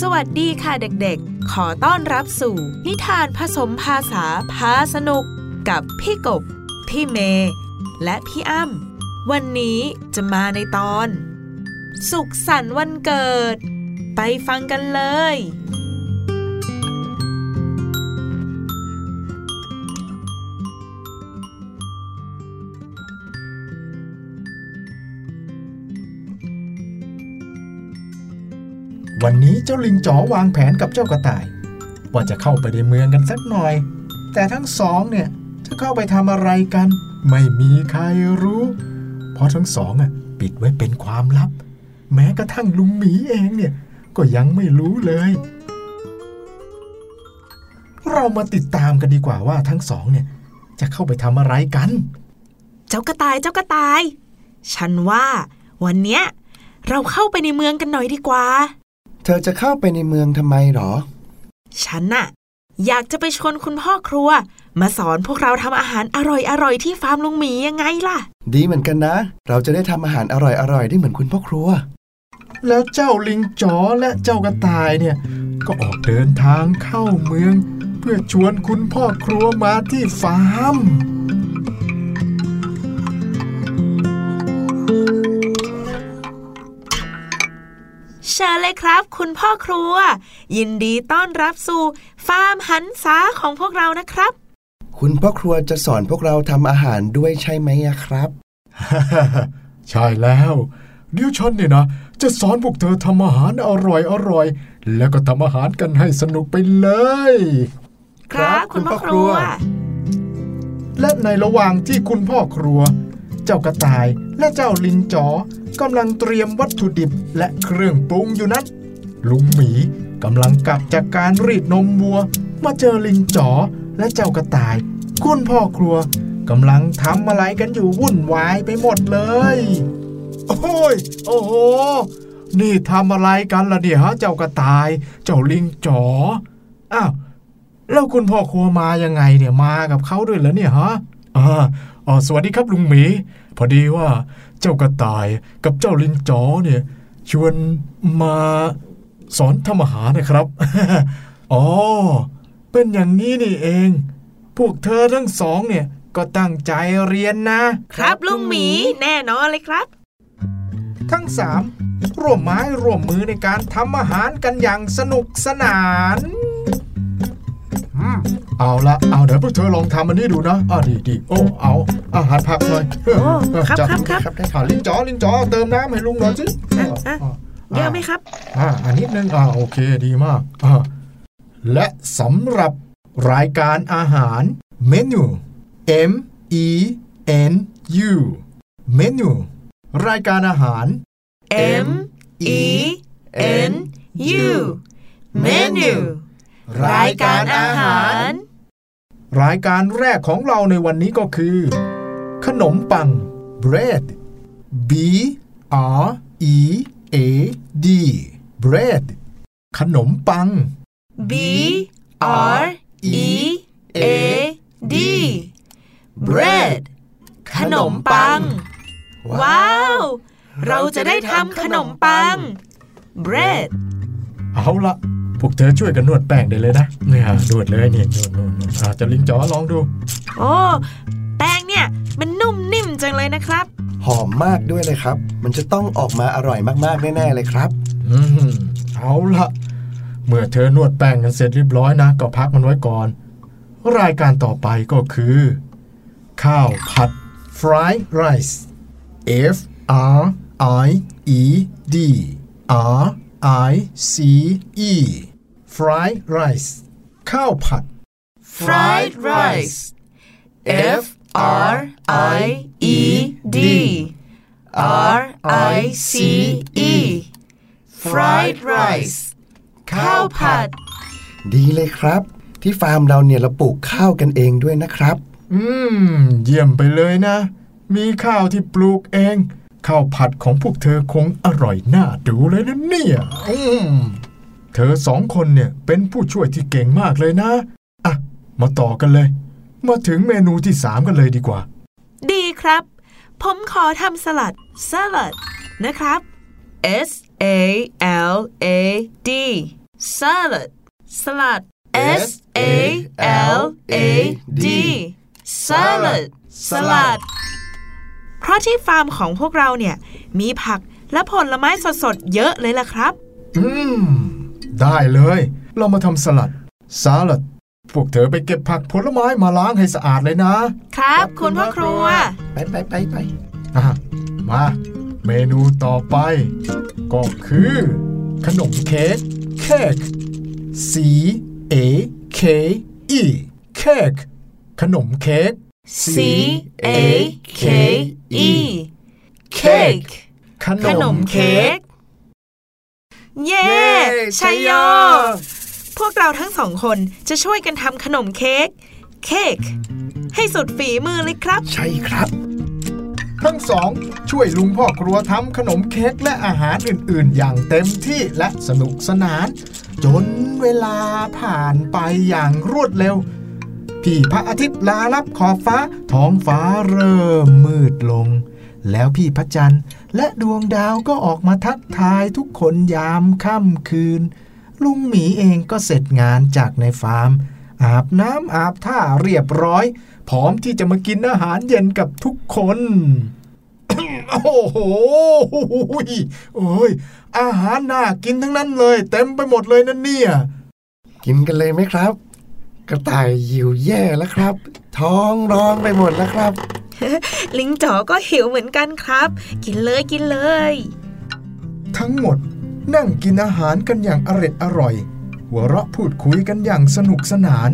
สวัสดีค่ะเด็กๆ ขอต้อนรับสู่ นิทานผสมภาษาพาสนุก กับพี่กบ พี่เมย์และพี่อ้ำวันนี้จะมาในตอน สุขสันต์วันเกิด ไปฟังกันเลย วันนี้เจ้าลิงจ๋อวางแผนกับเจ้ากระต่าย ว่าจะเข้าไปในเมืองกันสักหน่อย แต่ทั้งสองเนี่ยจะเข้าไปทำอะไรกัน ไม่มีใครรู้ เพราะทั้งสองอะปิดไว้เป็นความลับ แม้กระทั่งลุงหมีเองเนี่ยก็ยังไม่รู้เลย เรามาติดตามกันดีกว่าว่าทั้งสองเนี่ยจะเข้าไปทำอะไรกัน เจ้ากระต่ายเจ้ากระต่าย ฉันว่า วันเนี้ยเราเข้าไปในเมืองกันหน่อยดีกว่า เธอจะเข้าไปในเมืองทำไมหรอ ฉันน่ะ อยากจะไปชวนคุณพ่อครัว มาสอนพวกเราทำอาหารอร่อยๆที่ฟาร์มลุงหมียังไงล่ะ ดีเหมือนกันนะ เราจะได้ทำอาหารอร่อยๆได้เหมือนคุณพ่อครัว แล้วเจ้าลิงจ๋อและเจ้ากระต่ายเนี่ย ก็ออกเดินทางเข้าเมือง เพื่อชวนคุณพ่อครัวมาที่ฟาร์ม เชิญเลยครับ คุณพ่อครัว ยินดีต้อนรับสู่ฟาร์มหันษาของพวกเรานะครับ คุณพ่อครัวจะสอนพวกเราทำอาหารด้วยใช่ไหมอะครับ ใช่แล้วเดี๋ยวฉันเนี่ยนะ จะสอนพวกเธอทำอาหารอร่อยอร่อยๆแล้วก็ทำอาหารกันให้สนุกไปเลย ครับคุณพ่อครัว และในระหว่างที่คุณพ่อครัว เจ้ากระต่ายและเจ้าลิงจ๋อกำลังเตรียมวัตถุดิบและเครื่องปรุงอยู่นั้น ลุงหมีกำลังกลับจากการรีดนมวัว มาเจอลิงจ๋อและเจ้ากระต่าย คุณพ่อครัวกำลังทำอะไรกันอยู่วุ่นวายไปหมดเลย โอ้ย โอ้โห นี่ทำอะไรกันล่ะเนี่ยฮะเจ้ากระต่าย เจ้าลิงจ๋ออ้าวแล้วคุณพ่อครัวมายังไงเนี่ยมากับเขาด้วยเหรอเนี่ยฮะ อ่าอ๋อสวัสดีครับลุงหมี พอดีว่าเจ้ากระต่ายกับเจ้าลิงจ๋อเนี่ย ชวนมาสอนทำอาหารนะครับ อ๋อ เป็นอย่างนี้นี่เอง พวกเธอทั้งสองเนี่ย ก็ตั้งใจเรียนนะ ครับลุงหมี แน่นอนเลยครับ ทั้งสามร่วมไม้ร่วมมือในการทำอาหารกันอย่างสนุกสนานอืม เอาละเอาเดี๋ยวพวกเธอลองทำอันนี้ดูนะอ่าดีดีโอ้เอาอาหารผักหน่อยโอ้ครับจัครับครับครับได้อ่าลิงจ๋อลิงจ๋อเติมน้ำให้ลุงหน่อยสิอะอะเยอะไหมครับ อ่าอันนิดนึงอ่าโอเคดีมากอ่าและสำหรับรายการอาหารเมนู M E N U เมนูรายการอาหาร M E N U menu รายการอาหาร รายการแรกของเราในวันนี้ก็คือ ขนมปัง bread B R E A D bread ขนมปัง B R E A D bread ขนมปัง ว้าว เราจะได้ทำขนมปัง bread เอาละ พวกเธอช่วยกันนวดแป้งได้เลยนะเนี่ยนวดเลยเนี่ยนวดนวดนวดอาจะลิงจ๋อลองดู โอ้แป้งเนี่ยมันนุ่มนิ่มจังเลยนะครับ หอมมากด้วยเลยครับ มันจะต้องออกมาอร่อยมากๆแน่ๆเลยครับ อืมเอาละเมื่อเธอนวดแป้งกันเสร็จเรียบร้อยนะ ก็พักมันไว้ก่อน รายการต่อไปก็คือ ข้าวผัด fried rice F R I E D R I C E fried rice ข้าวผัด fried rice F R I E D R I C E fried rice ข้าวผัด ดีเลยครับ ที่ฟาร์มเราเนี่ยเราปลูกข้าวกันเองด้วยนะครับ อืม เยี่ยมไปเลยนะ มีข้าวที่ปลูกเอง ข้าวผัดของพวกเธอคงอร่อยน่าดูเลยนะเนี่ยอืมเธอสองคนเนี่ยเป็นผู้ช่วยที่เก่งมากเลยนะ อะ มาต่อกันเลย มาถึงเมนูที่สามกันเลยดีกว่า ดีครับ ผมขอทำสลัดสลัดนะครับ S A L A D salad สลัด S A L A D salad สลัด เพราะที่ฟาร์มของพวกเราเนี่ย มีผักและผลไม้สดๆ เยอะเลยล่ะครับ อืม ได้เลย เรามาทำสลัด สลัด พวกเธอไปเก็บผักผลไม้มาล้างให้สะอาดเลยนะ ครับ คุณพ่อครัว ไปไปไปไปอะมา เมนูต่อไป ก็คือ ขนมเค้กเค้ก C A K E เค้กขนมเค้ก C A K E cake ขขนมเค้กเย้ชัยโยพวกเราทั้งสองคนจะช่วยกันทำขนมเค้กเค้กให้สุดฝีมือเลยครับ ใช่ครับ ทั้งสองช่วยลุงพ่อครัวทำขนมเค้กและอาหารอื่น ๆ อย่างเต็มที่และสนุกสนาน จนเวลาผ่านไปอย่างรวดเร็ว พี่พระอาทิตย์ลาลับขอบฟ้า ท้องฟ้าเริ่มมืดลง แล้วพี่พระจันทร์และดวงดาวก็ออกมาทักทายทุกคนยามค่ำคืน ลุงหมีเองก็เสร็จงานจากในฟาร์ม อาบน้ำอาบท่าเรียบร้อย พร้อมที่จะมากินอาหารเย็นกับทุกคนโอ้โหโอ้ย อาหารน่ากินทั้งนั้นเลย เต็มไปหมดเลยนั่นเนี่ย กินกันเลยไหมครับ กระต่ายหิวแย่แล้วครับ ท้องร้องไปหมดแล้วครับ ลิงจ๋อก็หิวเหมือนกันครับ กินเลยกินเลย ทั้งหมดนั่งกินอาหารกันอย่างอร็ดอร่อย หัวเราะพูดคุยกันอย่างสนุกสนาน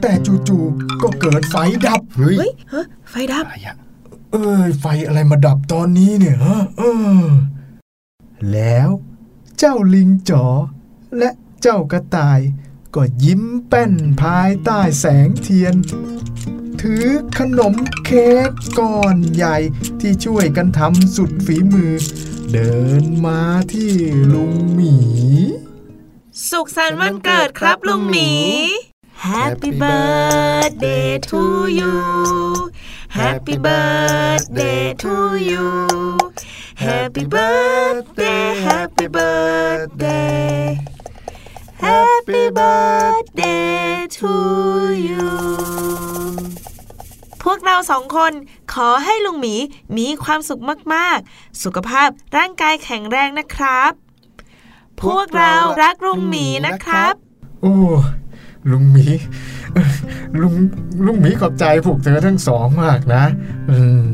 แต่จู่ๆก็เกิดไฟดับเฮ้ยเฮ้ยเฮ้ยไฟดับอะไรอะเอ้ยไฟอะไรมาดับตอนนี้เนี่ยฮะเออแล้ว เจ้าลิงจ๋อและเจ้ากระต่าย ก็ยิ้มแป้นภายใต้แสงเทียน ถือขนมเค้กก้อนใหญ่ที่ช่วยกันทำสุดฝีมือ เดินมาที่ลุงหมี สุขสันต์วันเกิดครับลุงหมี Happy birthday to you Happy birthday to you Happy birthday Happy birthday birthday to you พวกเราสองคนขอให้ลุงหมีมีความสุขมากๆ สุขภาพร่างกายแข็งแรงนะครับ พวกเรารักลุงหมีนะครับ โอ้ลุงหมีลุงลุงหมีขอบใจพวกเธอทั้งสองมากนะ อืม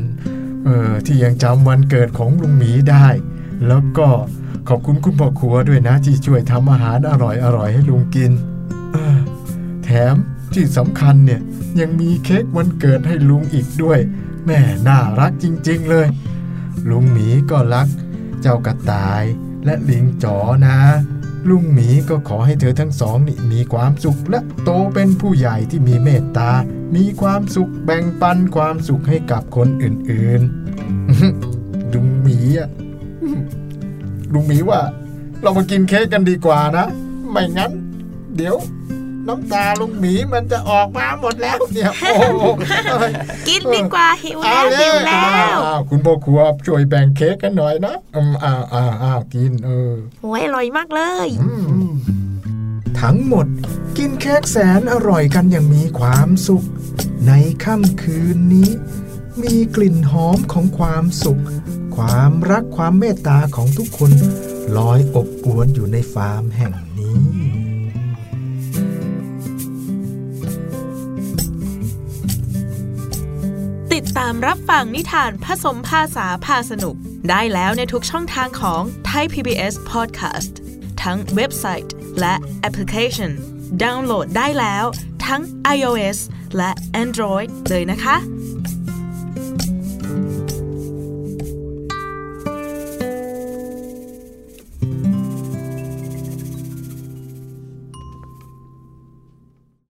เออที่ยังจำวันเกิดของลุงหมีได้ แล้วก็ขอบคุณคุณพ่อครัวด้วยนะที่ช่วยทำอาหารอร่อยอร่อยให้ลุงกิน แถมที่สำคัญเนี่ยยังมีเค้กวันเกิดให้ลุงอีกด้วย แม่น่ารักจริง ๆ เลย ลุงหมีก็รัก เจ้ากระต่ายและลิงจ๋อนะ ลุงหมีก็ขอให้เธอทั้งสองนี่มีความสุขและโตเป็นผู้ใหญ่ที่มีเมตตา มีความสุขแบ่งปันความสุขให้กับคนอื่นๆลุงหมีอะ ลุงหมีว่า เรามากินเค้กกันดีกว่านะ ไม่งั้น เดี๋ยว น้ำตาลุงหมีมันจะออกมาหมดแล้วเนี่ยโอ้โหกินดีกว่าหิวเอาแล้วเลหิวยแล้วอ้าวคุณพ่อครัวช่วยแบ่งเค้กกันหน่อยนะอืมอ้าวอ้าวอ้าวกินเออโอ้ยอร่อยมากเลยทั้งหมดกินเค้กแสนอร่อยกันอย่างมีความสุข ในค่ำคืนนี้ มีกลิ่นหอมของความสุข ความรักความเมตตาของทุกคนลอยอบอวนอยู่ในฟาร์มแห่งนี้ติดตามรับฟังนิทานผสมภาษาพาสนุก ได้แล้วในทุกช่องทางของ Thai PBS Podcast ทั้งเว็บไซต์และแอปพลิเคชัน ดาวน์โหลดได้แล้ว ทั้ง iOS และ Android เลยนะคะ